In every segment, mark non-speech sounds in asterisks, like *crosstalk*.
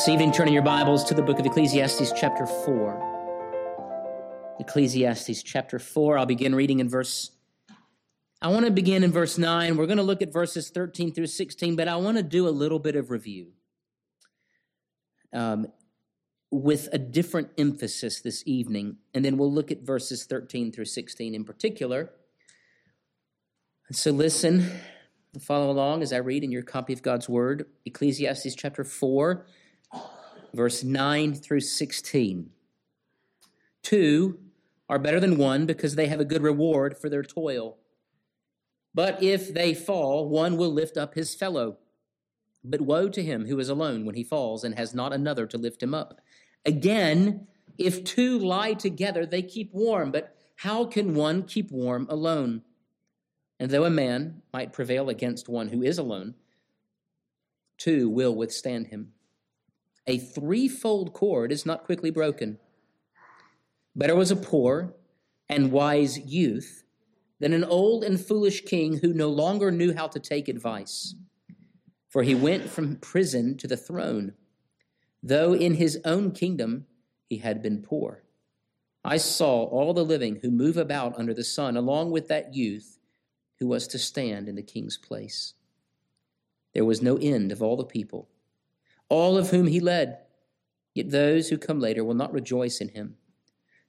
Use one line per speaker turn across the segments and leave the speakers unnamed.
This evening, turning your Bibles to the book of Ecclesiastes, chapter 4. Ecclesiastes, chapter 4. I'll begin reading in verse. I want to begin in verse 9. We're going to look at verses 13 through 16, but I want to do a little bit of review um, with a different emphasis this evening, and then we'll look at verses 13 through 16 in particular. So listen, follow along as I read in your copy of God's Word, Ecclesiastes chapter 4 verse 9 through 16. Two are better than one because they have a good reward for their toil. But if they fall, one will lift up his fellow. But woe to him who is alone when he falls and has not another to lift him up. Again, if two lie together, they keep warm, but how can one keep warm alone? And though a man might prevail against one who is alone, two will withstand him. A threefold cord is not quickly broken. Better was a poor and wise youth than an old and foolish king who no longer knew how to take advice. For he went from prison to the throne, though in his own kingdom he had been poor. I saw all the living who move about under the sun, along with that youth who was to stand in the king's place. There was no end of all the people all of whom he led. Yet those who come later will not rejoice in him.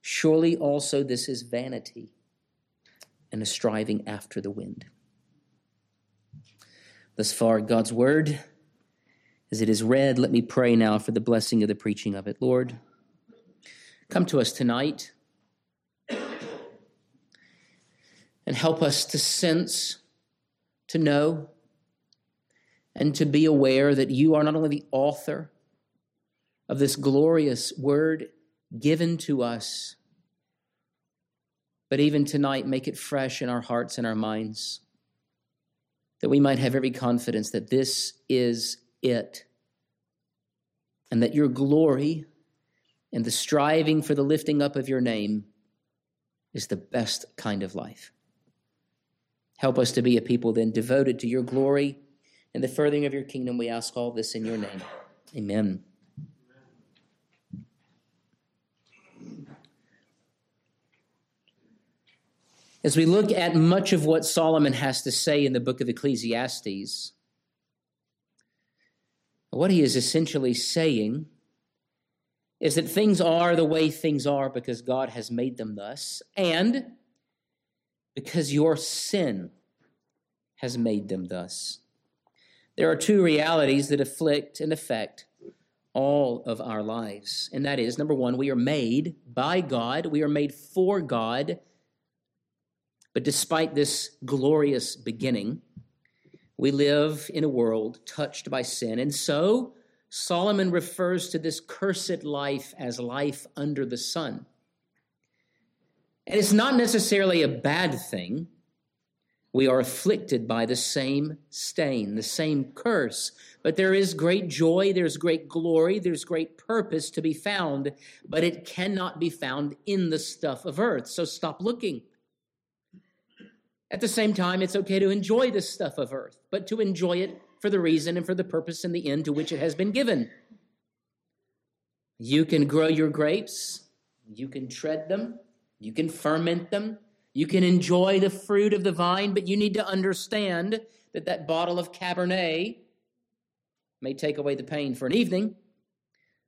Surely also this is vanity and a striving after the wind. Thus far, God's word, as it is read, let me pray now for the blessing of the preaching of it. Lord, come to us tonight and help us to sense, to know, and to be aware that you are not only the author of this glorious word given to us, but even tonight, make it fresh in our hearts and our minds, that we might have every confidence that this is it, and that your glory and the striving for the lifting up of your name is the best kind of life. Help us to be a people then devoted to your glory and the furthering of your kingdom, we ask all this in your name. Amen. As we look at much of what Solomon has to say in the book of Ecclesiastes, what he is essentially saying is that things are the way things are because God has made them thus, and because your sin has made them thus. There are two realities that afflict and affect all of our lives. And that is number one, we are made by God, we are made for God. But despite this glorious beginning, we live in a world touched by sin. And so Solomon refers to this cursed life as life under the sun. And it's not necessarily a bad thing we are afflicted by the same stain, the same curse. But there is great joy, there's great glory, there's great purpose to be found, but it cannot be found in the stuff of earth. So stop looking. At the same time, it's okay to enjoy the stuff of earth, but to enjoy it for the reason and for the purpose and the end to which it has been given. You can grow your grapes, you can tread them, you can ferment them, you can enjoy the fruit of the vine, but you need to understand that that bottle of Cabernet may take away the pain for an evening,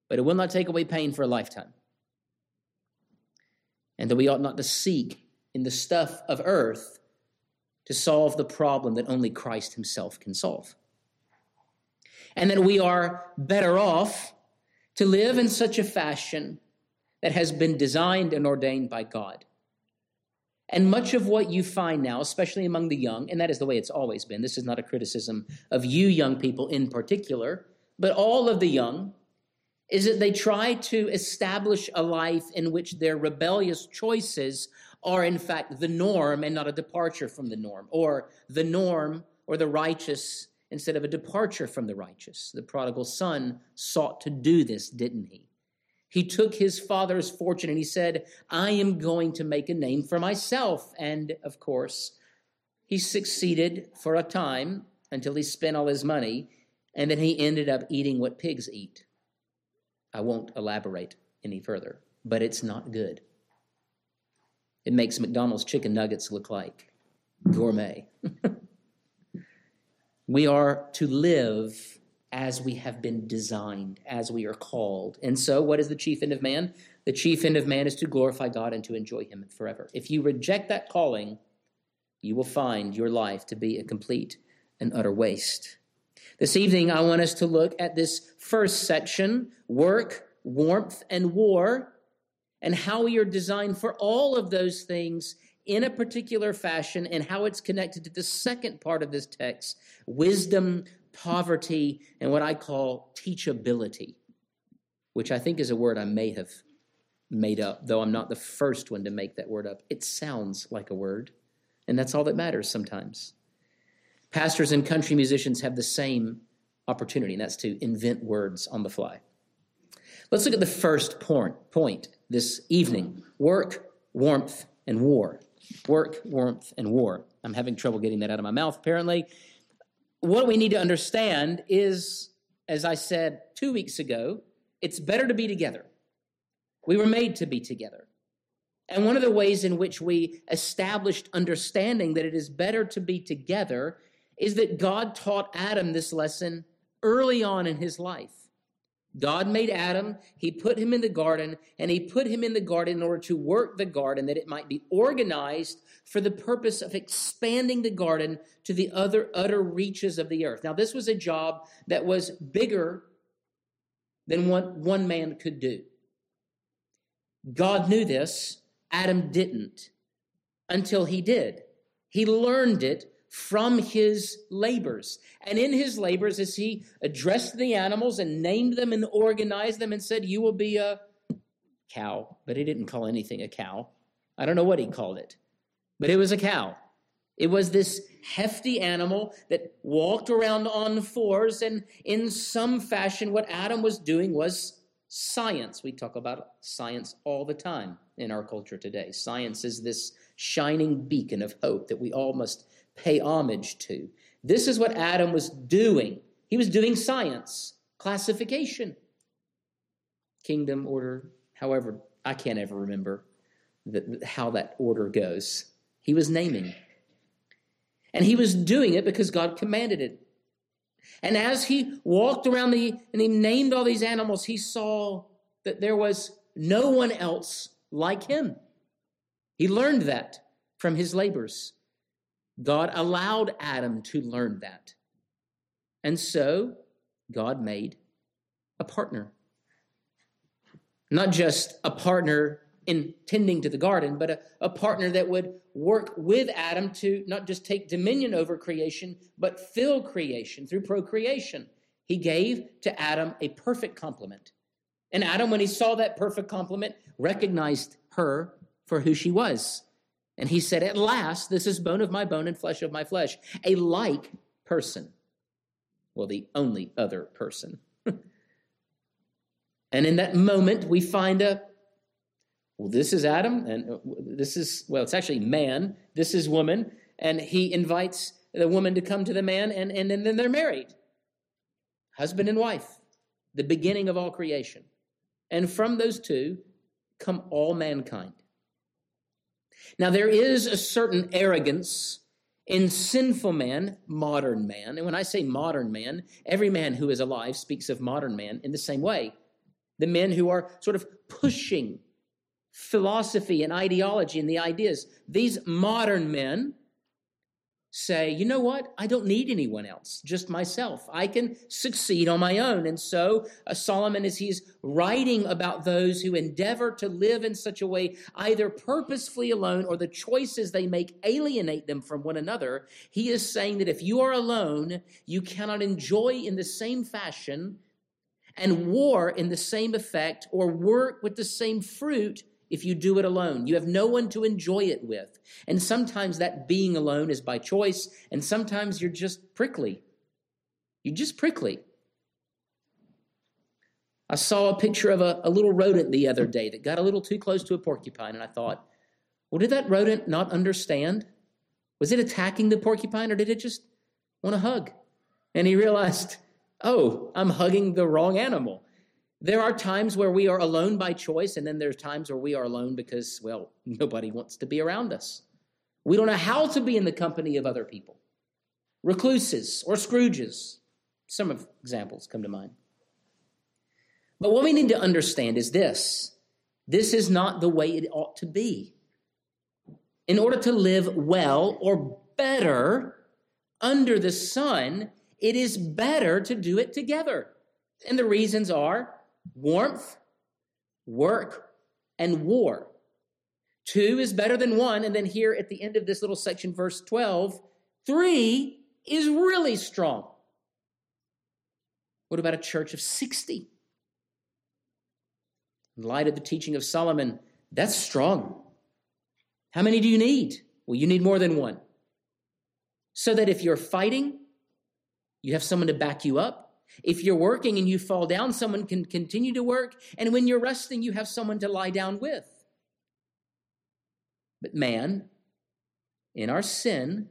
but it will not take away pain for a lifetime. And that we ought not to seek in the stuff of earth to solve the problem that only Christ Himself can solve. And that we are better off to live in such a fashion that has been designed and ordained by God and much of what you find now, especially among the young, and that is the way it's always been, this is not a criticism of you young people in particular, but all of the young, is that they try to establish a life in which their rebellious choices are, in fact, the norm and not a departure from the norm, or the norm or the righteous instead of a departure from the righteous. The prodigal son sought to do this, didn't he? He took his father's fortune and he said, I am going to make a name for myself. And of course, he succeeded for a time until he spent all his money, and then he ended up eating what pigs eat. I won't elaborate any further, but it's not good. It makes McDonald's chicken nuggets look like gourmet. *laughs* we are to live as we have been designed, as we are called. And so, what is the chief end of man? The chief end of man is to glorify God and to enjoy Him forever. If you reject that calling, you will find your life to be a complete and utter waste. This evening, I want us to look at this first section work, warmth, and war, and how we are designed for all of those things in a particular fashion, and how it's connected to the second part of this text wisdom, poverty, and what I call teachability, which I think is a word I may have made up, though I'm not the first one to make that word up. It sounds like a word, and that's all that matters sometimes. Pastors and country musicians have the same opportunity, and that's to invent words on the fly. Let's look at the first point this evening work, warmth, and war. Work, warmth, and war. I'm having trouble getting that out of my mouth, apparently. What we need to understand is, as I said two weeks ago, it's better to be together. We were made to be together. And one of the ways in which we established understanding that it is better to be together is that God taught Adam this lesson early on in his life. God made Adam, he put him in the garden, and he put him in the garden in order to work the garden that it might be organized for the purpose of expanding the garden to the other utter reaches of the earth. Now, this was a job that was bigger than what one man could do. God knew this, Adam didn't until he did. He learned it from his labors. And in his labors, as he addressed the animals and named them and organized them and said, You will be a cow. But he didn't call anything a cow. I don't know what he called it, but it was a cow. It was this hefty animal that walked around on fours, and in some fashion, what Adam was doing was science. We talk about science all the time in our culture today. Science is this shining beacon of hope that we all must pay homage to. This is what Adam was doing. He was doing science, classification, kingdom, order, however, I can't ever remember the, how that order goes. He was naming. And he was doing it because God commanded it. And as he walked around the and he named all these animals, he saw that there was no one else like him. He learned that from his labors. God allowed Adam to learn that. And so God made a partner. Not just a partner in tending to the garden, but a, a, partner that would work with Adam to not just take dominion over creation, but fill creation through procreation. He gave to Adam a perfect complement. And Adam, when he saw that perfect complement, recognized her for who she was. And he said, At last, this is bone of my bone and flesh of my flesh, a like person. Well, the only other person. *laughs* and in that moment, we find a well, this is Adam, and uh, this is, well, it's actually man. This is woman. And he invites the woman to come to the man, and, and, and then they're married. Husband and wife, the beginning of all creation. And from those two come all mankind. Now, there is a certain arrogance in sinful man, modern man. And when I say modern man, every man who is alive speaks of modern man in the same way. The men who are sort of pushing philosophy and ideology and the ideas. These modern men say, you know what? I don't need anyone else, just myself. I can succeed on my own. And so, uh, Solomon, as he's writing about those who endeavor to live in such a way, either purposefully alone or the choices they make alienate them from one another, he is saying that if you are alone, you cannot enjoy in the same fashion and war in the same effect or work with the same fruit if you do it alone. You have no one to enjoy it with. And sometimes that being alone is by choice, and sometimes you're just prickly. You're just prickly. I saw a picture of a, a, little rodent the other day that got a little too close to a porcupine, and I thought, well, did that rodent not understand? Was it attacking the porcupine, or did it just want a hug? And he realized, oh, I'm hugging the wrong animal. There are times where we are alone by choice, and then there's times where we are alone because, well, *laughs* nobody wants to be around us. We don't know how to be in the company of other people. Recluses or Scrooges. Some of examples come to mind. But what we need to understand is this this is not the way it ought to be. In order to live well or better under the sun, it is better to do it together. And the reasons are warmth, work, and war. Two is better than one. And then here at the end of this little section, verse 12, three is really strong. What about a church of 60? In light of the teaching of Solomon, that's strong. How many do you need? Well, you need more than one. So that if you're fighting, you have someone to back you up. If you're working and you fall down, someone can continue to work. And when you're resting, you have someone to lie down with. But man, in our sin,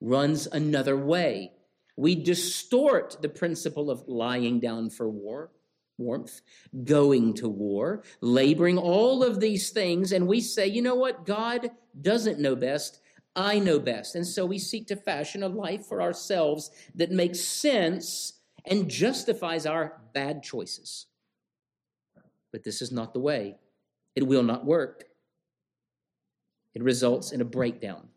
runs another way. We distort the principle of lying down for war, warmth, going to war, laboring, all of these things, and we say, you know what? God doesn't know best. I know best. And so we seek to fashion a life for ourselves that makes sense and justifies our bad choices. But this is not the way. It will not work. It results in a breakdown.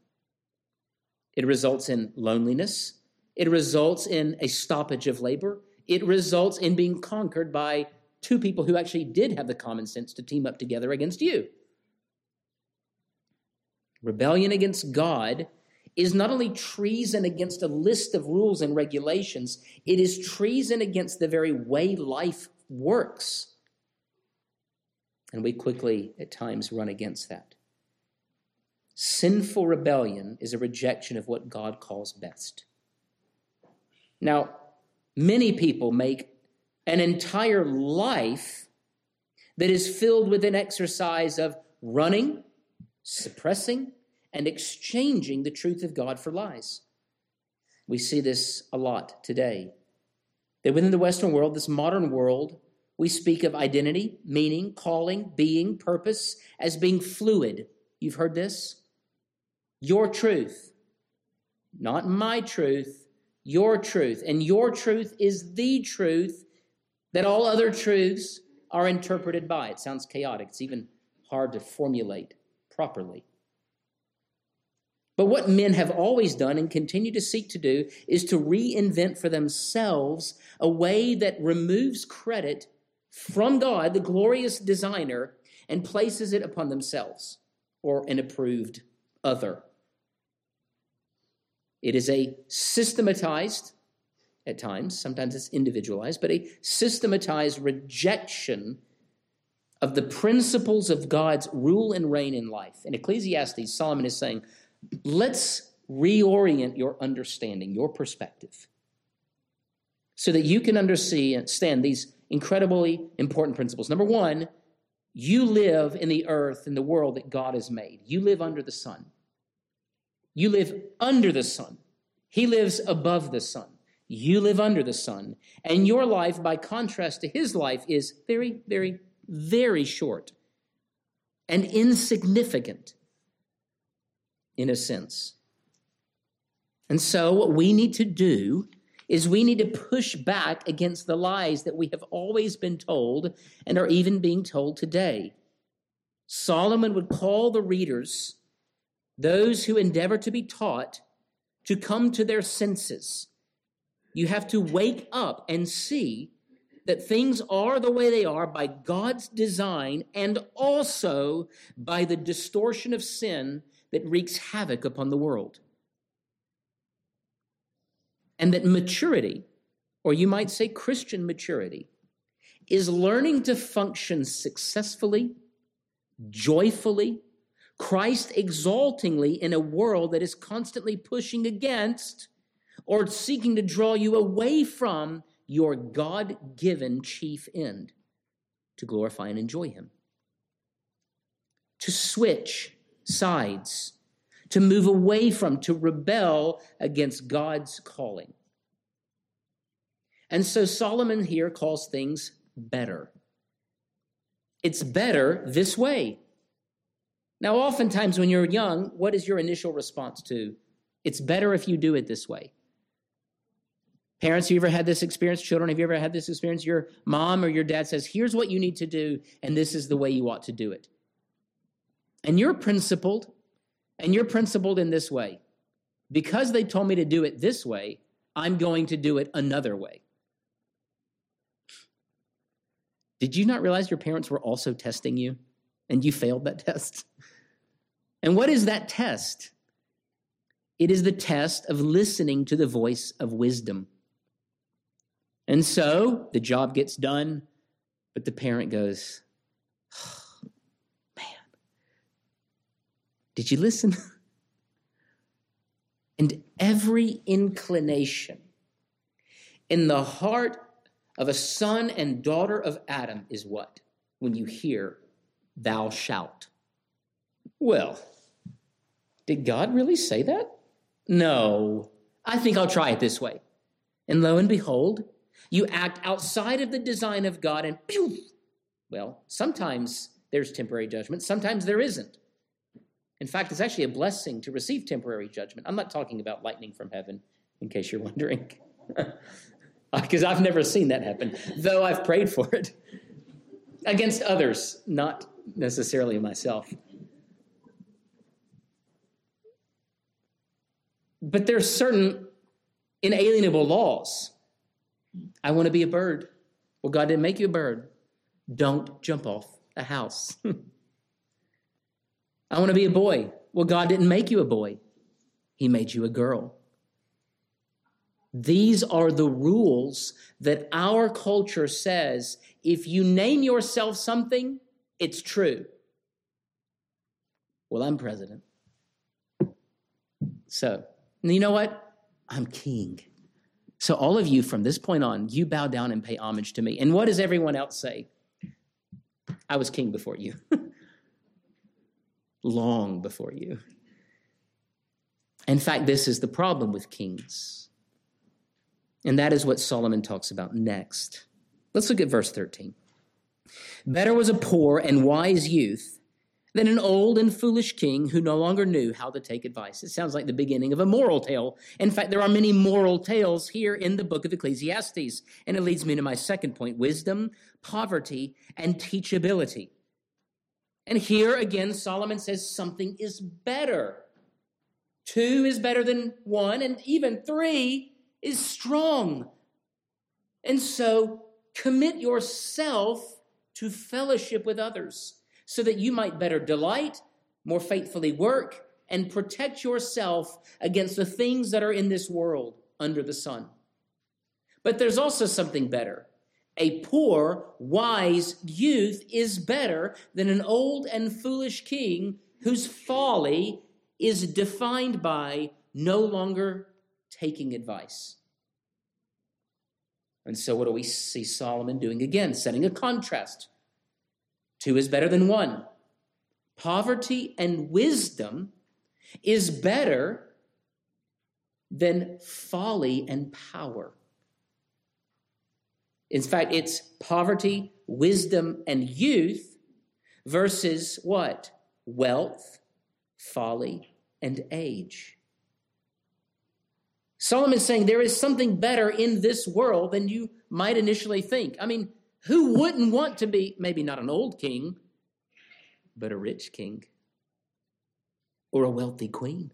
It results in loneliness. It results in a stoppage of labor. It results in being conquered by two people who actually did have the common sense to team up together against you. Rebellion against God is not only treason against a list of rules and regulations, it is treason against the very way life works. And we quickly, at times, run against that. Sinful rebellion is a rejection of what God calls best. Now, many people make an entire life that is filled with an exercise of running, suppressing, and exchanging the truth of God for lies. We see this a lot today. That within the Western world, this modern world, we speak of identity, meaning, calling, being, purpose as being fluid. You've heard this? Your truth, not my truth, your truth. And your truth is the truth that all other truths are interpreted by. It sounds chaotic, it's even hard to formulate properly. But what men have always done and continue to seek to do is to reinvent for themselves a way that removes credit from God, the glorious designer, and places it upon themselves or an approved other. It is a systematized, at times, sometimes it's individualized, but a systematized rejection of the principles of God's rule and reign in life. In Ecclesiastes, Solomon is saying, let's reorient your understanding, your perspective, so that you can understand these incredibly important principles. Number one, you live in the earth, in the world that God has made. You live under the sun. You live under the sun. He lives above the sun. You live under the sun. And your life, by contrast to his life, is very, very, very short and insignificant in a sense. And so, what we need to do is we need to push back against the lies that we have always been told and are even being told today. Solomon would call the readers, those who endeavor to be taught, to come to their senses. You have to wake up and see that things are the way they are by God's design and also by the distortion of sin that wreaks havoc upon the world. And that maturity, or you might say Christian maturity, is learning to function successfully, joyfully, Christ exaltingly in a world that is constantly pushing against or seeking to draw you away from your God given chief end to glorify and enjoy Him. To switch sides, to move away from, to rebel against God's calling. And so Solomon here calls things better. It's better this way. Now, oftentimes when you're young, what is your initial response to? It's better if you do it this way. Parents, have you ever had this experience? Children, have you ever had this experience? Your mom or your dad says, Here's what you need to do, and this is the way you ought to do it. And you're principled, and you're principled in this way. Because they told me to do it this way, I'm going to do it another way. Did you not realize your parents were also testing you and you failed that *laughs* test? And what is that test? It is the test of listening to the voice of wisdom. And so the job gets done, but the parent goes, oh, Man, did you listen? *laughs* and every inclination in the heart of a son and daughter of Adam is what? When you hear, Thou shalt. Well, did God really say that? No. I think I'll try it this way. And lo and behold, you act outside of the design of God, and pew! Well, sometimes there's temporary judgment, sometimes there isn't. In fact, it's actually a blessing to receive temporary judgment. I'm not talking about lightning from heaven, in case you're wondering, *laughs* uh, because I've never seen that happen, though I've prayed for it against others, not necessarily myself. But there's certain inalienable laws I want to be a bird. Well, God didn't make you a bird. Don't jump off a house. *laughs* I want to be a boy. Well, God didn't make you a boy, He made you a girl. These are the rules that our culture says if you name yourself something, it's true. Well, I'm president. So, you know what? I'm king. So, all of you from this point on, you bow down and pay homage to me. And what does everyone else say? I was king before you, *laughs* long before you. In fact, this is the problem with kings. And that is what Solomon talks about next. Let's look at verse 13. Better was a poor and wise youth than an old and foolish king who no longer knew how to take advice. It sounds like the beginning of a moral tale. In fact, there are many moral tales here in the book of Ecclesiastes. And it leads me to my second point wisdom, poverty, and teachability. And here again, Solomon says something is better. Two is better than one, and even three is strong. And so commit yourself to fellowship with others so that you might better delight, more faithfully work, and protect yourself against the things that are in this world under the sun. But there's also something better. A poor, wise youth is better than an old and foolish king whose folly is defined by no longer taking advice. And so, what do we see Solomon doing again? Setting a contrast Two is better than one. Poverty and wisdom is better than folly and power. In fact, it's poverty, wisdom, and youth versus what? Wealth, folly, and age. Solomon's saying there is something better in this world than you might initially think. I mean, who wouldn't want to be, maybe not an old king, but a rich king or a wealthy queen?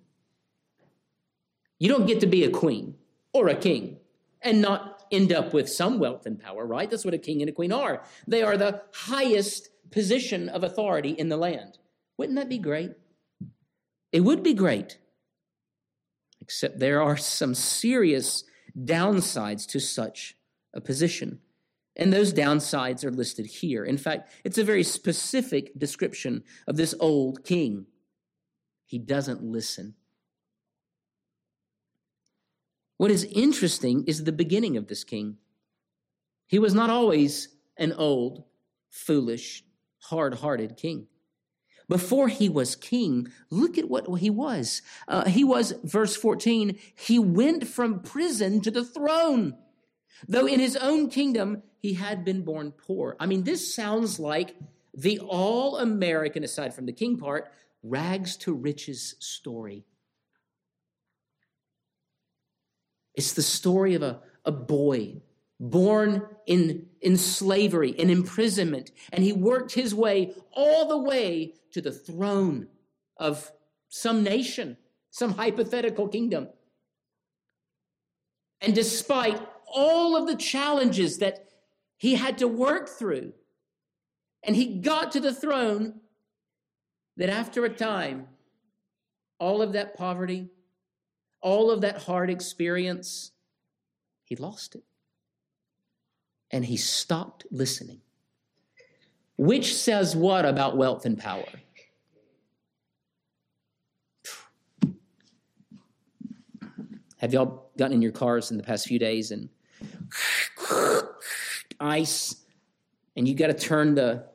You don't get to be a queen or a king and not end up with some wealth and power, right? That's what a king and a queen are. They are the highest position of authority in the land. Wouldn't that be great? It would be great. Except there are some serious downsides to such a position. And those downsides are listed here. In fact, it's a very specific description of this old king. He doesn't listen. What is interesting is the beginning of this king. He was not always an old, foolish, hard hearted king. Before he was king, look at what he was. Uh, he was, verse 14, he went from prison to the throne. Though in his own kingdom he had been born poor. I mean, this sounds like the all American, aside from the king part, rags to riches story. It's the story of a, a boy born in, in slavery, in imprisonment, and he worked his way all the way to the throne of some nation, some hypothetical kingdom. And despite all of the challenges that he had to work through, and he got to the throne, that after a time, all of that poverty, all of that hard experience, he lost it and he stopped listening. Which says what about wealth and power? Have y'all gotten in your cars in the past few days and *sighs* ice, and you got to turn the,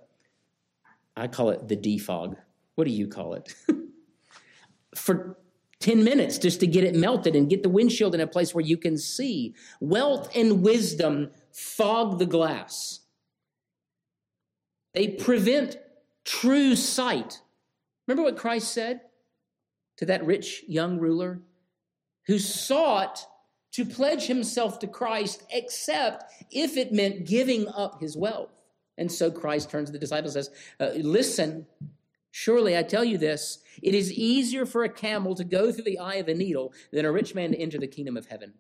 I call it the defog. What do you call it? *laughs* For 10 minutes just to get it melted and get the windshield in a place where you can see. Wealth and wisdom fog the glass. They prevent true sight. Remember what Christ said to that rich young ruler who sought to pledge himself to Christ except if it meant giving up his wealth. And so Christ turns to the disciples and says, uh, Listen, surely I tell you this, it is easier for a camel to go through the eye of a needle than a rich man to enter the kingdom of heaven.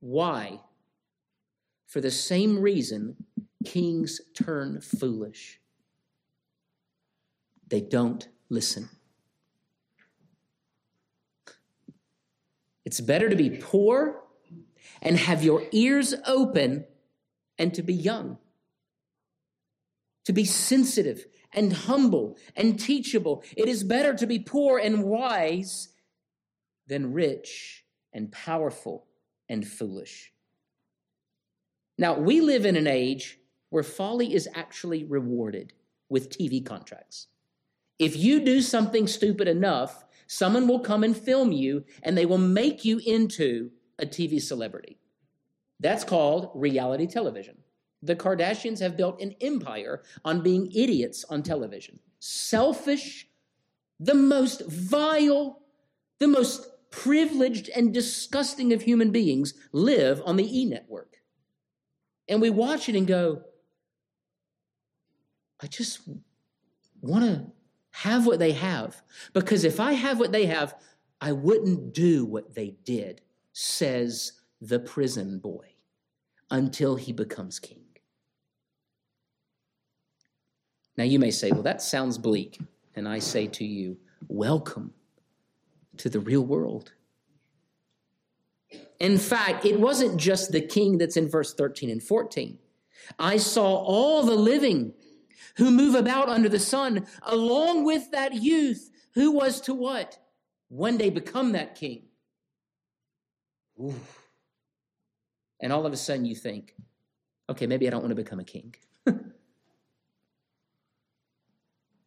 Why? For the same reason, kings turn foolish. They don't listen. It's better to be poor and have your ears open and to be young, to be sensitive and humble and teachable. It is better to be poor and wise than rich and powerful and foolish. Now, we live in an age where folly is actually rewarded with TV contracts. If you do something stupid enough, someone will come and film you and they will make you into a TV celebrity. That's called reality television. The Kardashians have built an empire on being idiots on television. Selfish, the most vile, the most privileged and disgusting of human beings live on the E network. And we watch it and go, I just want to have what they have. Because if I have what they have, I wouldn't do what they did, says the prison boy, until he becomes king. Now you may say, well, that sounds bleak. And I say to you, welcome to the real world. In fact, it wasn't just the king that's in verse 13 and 14. I saw all the living who move about under the sun, along with that youth who was to what? One day become that king. Ooh. And all of a sudden you think, okay, maybe I don't want to become a king. *laughs*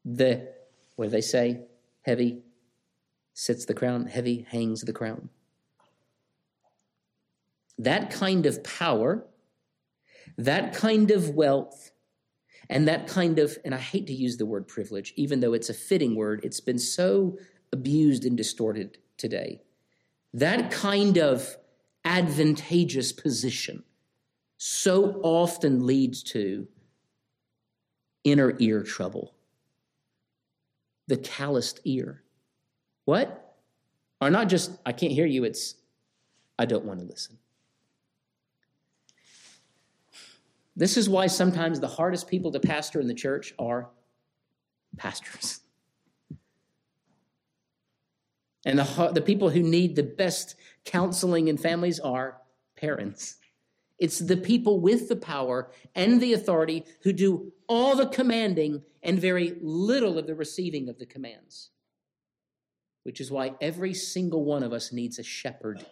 the, what do they say? Heavy sits the crown, heavy hangs the crown. That kind of power, that kind of wealth, and that kind of, and I hate to use the word privilege, even though it's a fitting word, it's been so abused and distorted today. That kind of advantageous position so often leads to inner ear trouble, the calloused ear. What? Are not just, I can't hear you, it's, I don't want to listen. This is why sometimes the hardest people to pastor in the church are pastors. And the, the people who need the best counseling in families are parents. It's the people with the power and the authority who do all the commanding and very little of the receiving of the commands. Which is why every single one of us needs a shepherd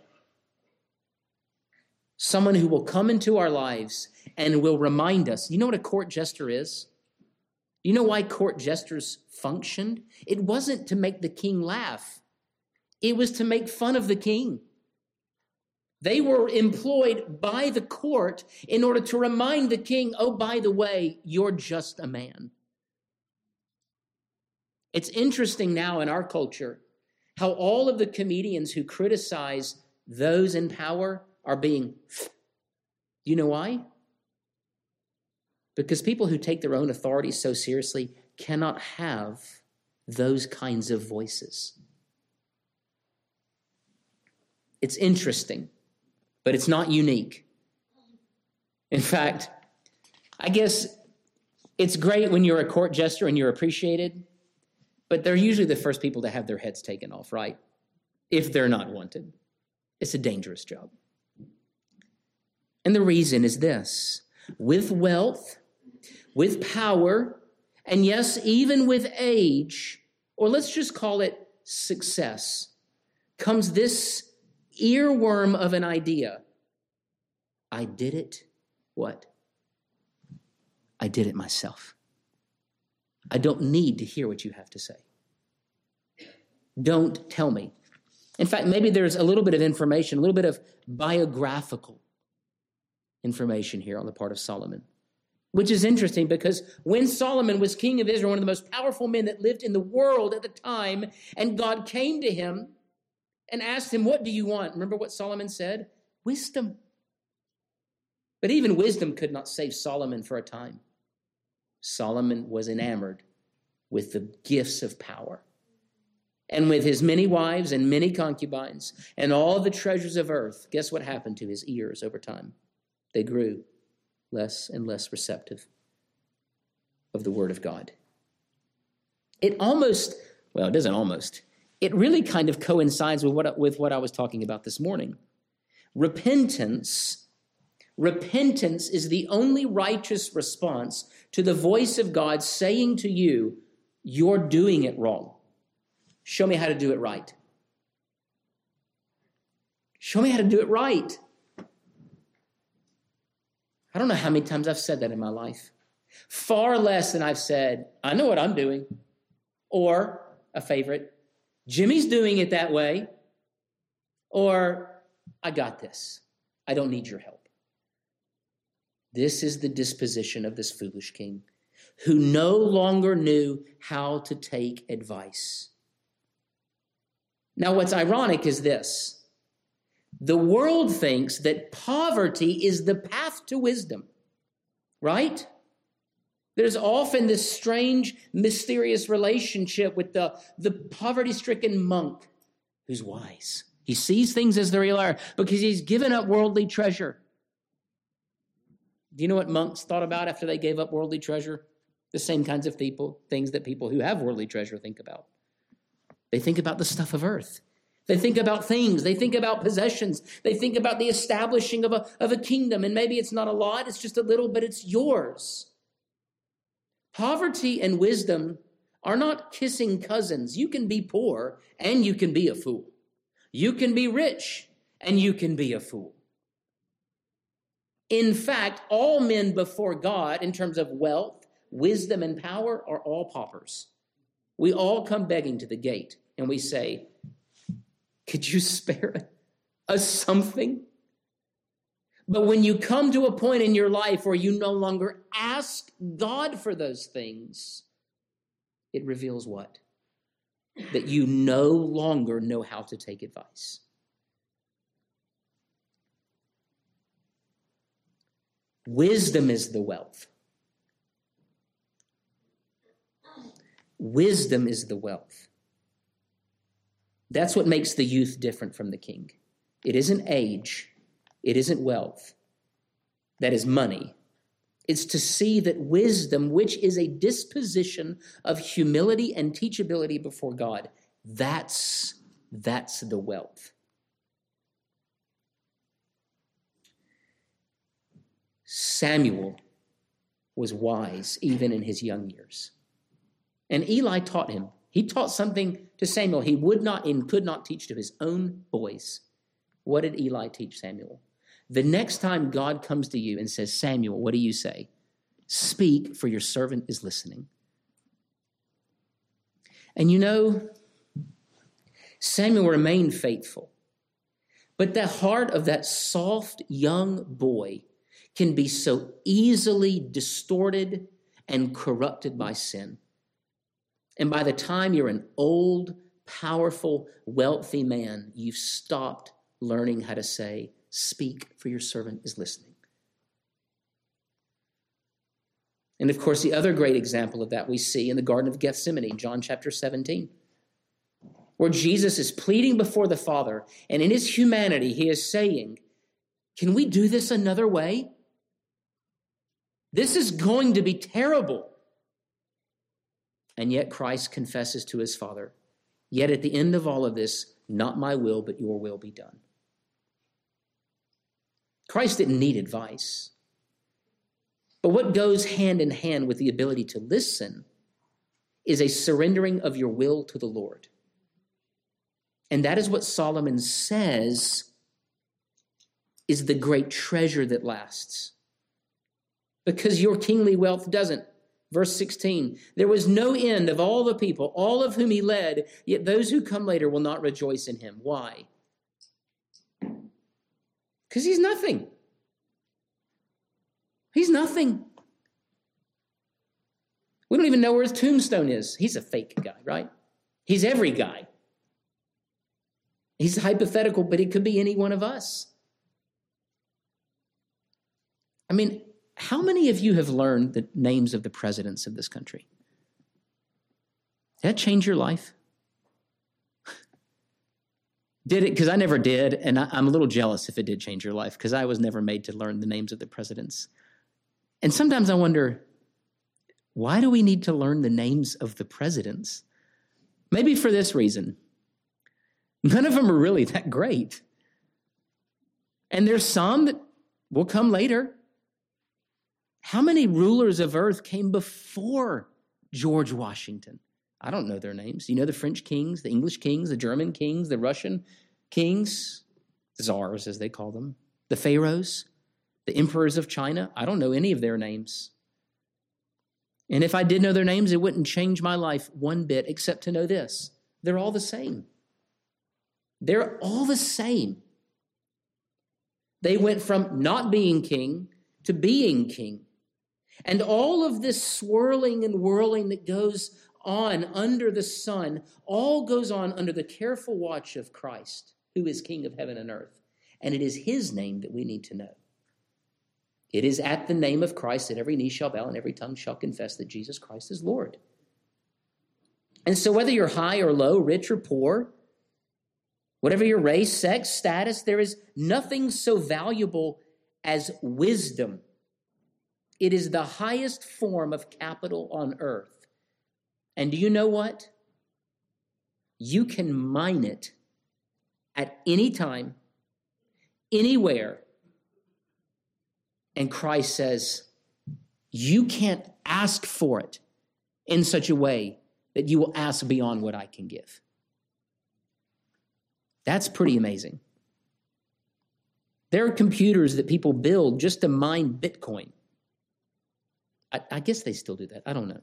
someone who will come into our lives and will remind us. You know what a court jester is? You know why court jesters functioned? It wasn't to make the king laugh, it was to make fun of the king. They were employed by the court in order to remind the king, oh, by the way, you're just a man. It's interesting now in our culture how all of the comedians who criticize those in power are being. *sniffs* You know why? Because people who take their own authority so seriously cannot have those kinds of voices. It's interesting, but it's not unique. In fact, I guess it's great when you're a court jester and you're appreciated, but they're usually the first people to have their heads taken off, right? If they're not wanted. It's a dangerous job. And the reason is this with wealth, with power, and yes, even with age, or let's just call it success, comes this earworm of an idea. I did it. What? I did it myself. I don't need to hear what you have to say. Don't tell me. In fact, maybe there's a little bit of information, a little bit of biographical information here on the part of Solomon, which is interesting because when Solomon was king of Israel, one of the most powerful men that lived in the world at the time, and God came to him and asked him, What do you want? Remember what Solomon said? Wisdom. But even wisdom could not save Solomon for a time. Solomon was enamored with the gifts of power. And with his many wives and many concubines and all the treasures of earth, guess what happened to his ears over time? They grew less and less receptive of the Word of God. It almost, well, it doesn't almost, it really kind of coincides with what, with what I was talking about this morning. Repentance, repentance is the only righteous response to the voice of God saying to you, You're doing it wrong. Show me how to do it right. Show me how to do it right. I don't know how many times I've said that in my life. Far less than I've said, I know what I'm doing. Or a favorite, Jimmy's doing it that way. Or I got this. I don't need your help. This is the disposition of this foolish king who no longer knew how to take advice. Now, what's ironic is this the world thinks that poverty is the path to wisdom, right? There's often this strange, mysterious relationship with the, the poverty stricken monk who's wise. He sees things as they really are because he's given up worldly treasure. Do you know what monks thought about after they gave up worldly treasure? The same kinds of people, things that people who have worldly treasure think about. They think about the stuff of earth. They think about things. They think about possessions. They think about the establishing of a, of a kingdom. And maybe it's not a lot, it's just a little, but it's yours. Poverty and wisdom are not kissing cousins. You can be poor and you can be a fool. You can be rich and you can be a fool. In fact, all men before God, in terms of wealth, wisdom, and power, are all paupers. We all come begging to the gate and we say, could you *laughs* spare us something? But when you come to a point in your life where you no longer ask God for those things, it reveals what? That you no longer know how to take advice. Wisdom is the wealth. Wisdom is the wealth. That's what makes the youth different from the king. It isn't age, it isn't wealth, that is money. It's to see that wisdom, which is a disposition of humility and teachability before God, that's, that's the wealth. Samuel was wise even in his young years. And Eli taught him he taught something to Samuel he would not and could not teach to his own boys. What did Eli teach Samuel? The next time God comes to you and says, Samuel, what do you say? Speak, for your servant is listening. And you know, Samuel remained faithful. But the heart of that soft young boy can be so easily distorted and corrupted by sin. And by the time you're an old, powerful, wealthy man, you've stopped learning how to say, Speak, for your servant is listening. And of course, the other great example of that we see in the Garden of Gethsemane, John chapter 17, where Jesus is pleading before the Father, and in his humanity, he is saying, Can we do this another way? This is going to be terrible. And yet, Christ confesses to his Father, Yet at the end of all of this, not my will, but your will be done. Christ didn't need advice. But what goes hand in hand with the ability to listen is a surrendering of your will to the Lord. And that is what Solomon says is the great treasure that lasts. Because your kingly wealth doesn't. Verse 16 There was no end of all the people, all of whom he led, yet those who come later will not rejoice in him. Why? Because he's nothing. He's nothing. We don't even know where his tombstone is. He's a fake guy, right? He's every guy. He's hypothetical, but he could be any one of us. I mean, how many of you have learned the names of the presidents of this country? Did that change your life? Did it? Because I never did, and I, am a little jealous if it did change your life, because I was never made to learn the names of the presidents. And sometimes I wonder, why do we need to learn the names of the presidents? Maybe for this reason. None of them are really that great. And there's some that will come later. How many rulers of earth came before George Washington? I don't know their names. You know the French kings, the English kings, the German kings, the Russian kings, czars as they call them, the pharaohs, the emperors of China. I don't know any of their names. And if I did know their names, it wouldn't change my life one bit, except to know this they're all the same. They're all the same. They went from not being king to being king. And all of this swirling and whirling that goes on under the sun all goes on under the careful watch of Christ, who is King of heaven and earth. And it is his name that we need to know. It is at the name of Christ that every knee shall bow and every tongue shall confess that Jesus Christ is Lord. And so, whether you're high or low, rich or poor, whatever your race, sex, status, there is nothing so valuable as wisdom it is the highest form of capital on earth. And do you know what? You can mine it at any time, anywhere. And Christ says, You can't ask for it in such a way that you will ask beyond what I can give. That's pretty amazing. There are computers that people build just to mine Bitcoin. I, I guess they still do that. I don't know.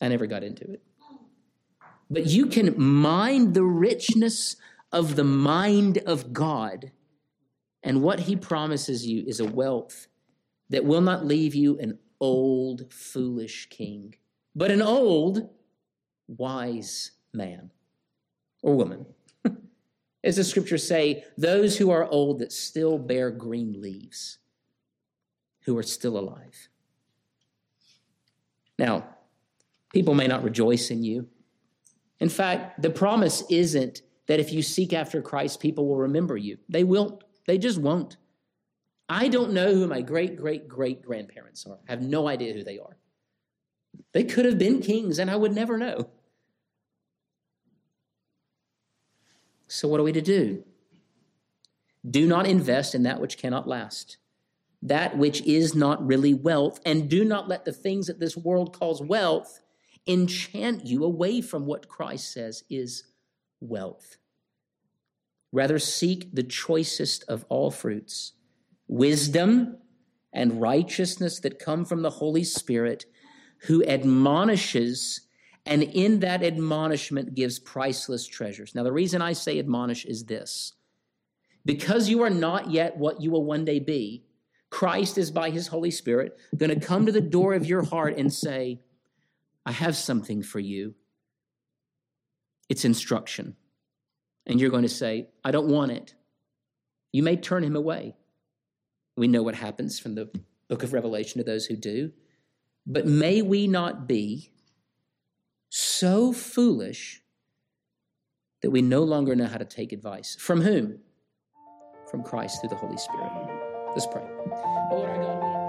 I never got into it. But you can mine the richness of the mind of God. And what he promises you is a wealth that will not leave you an old, foolish king, but an old, wise man or woman. *laughs* As the scriptures say, those who are old that still bear green leaves, who are still alive. Now, people may not rejoice in you. In fact, the promise isn't that if you seek after Christ, people will remember you. They won't. They just won't. I don't know who my great, great, great grandparents are. I have no idea who they are. They could have been kings, and I would never know. So, what are we to do? Do not invest in that which cannot last that which is not really wealth, and do not let the things that this world calls wealth enchant you away from what Christ says is wealth. Rather, seek the choicest of all fruits wisdom and righteousness that come from the Holy Spirit, who admonishes and in that admonishment gives priceless treasures. Now, the reason I say admonish is this because you are not yet what you will one day be, Christ is by his Holy Spirit going to come to the door of your heart and say, I have something for you. It's instruction. And you're going to say, I don't want it. You may turn him away. We know what happens from the book of Revelation to those who do. But may we not be so foolish that we no longer know how to take advice. From whom? From Christ through the Holy Spirit. Let's pray.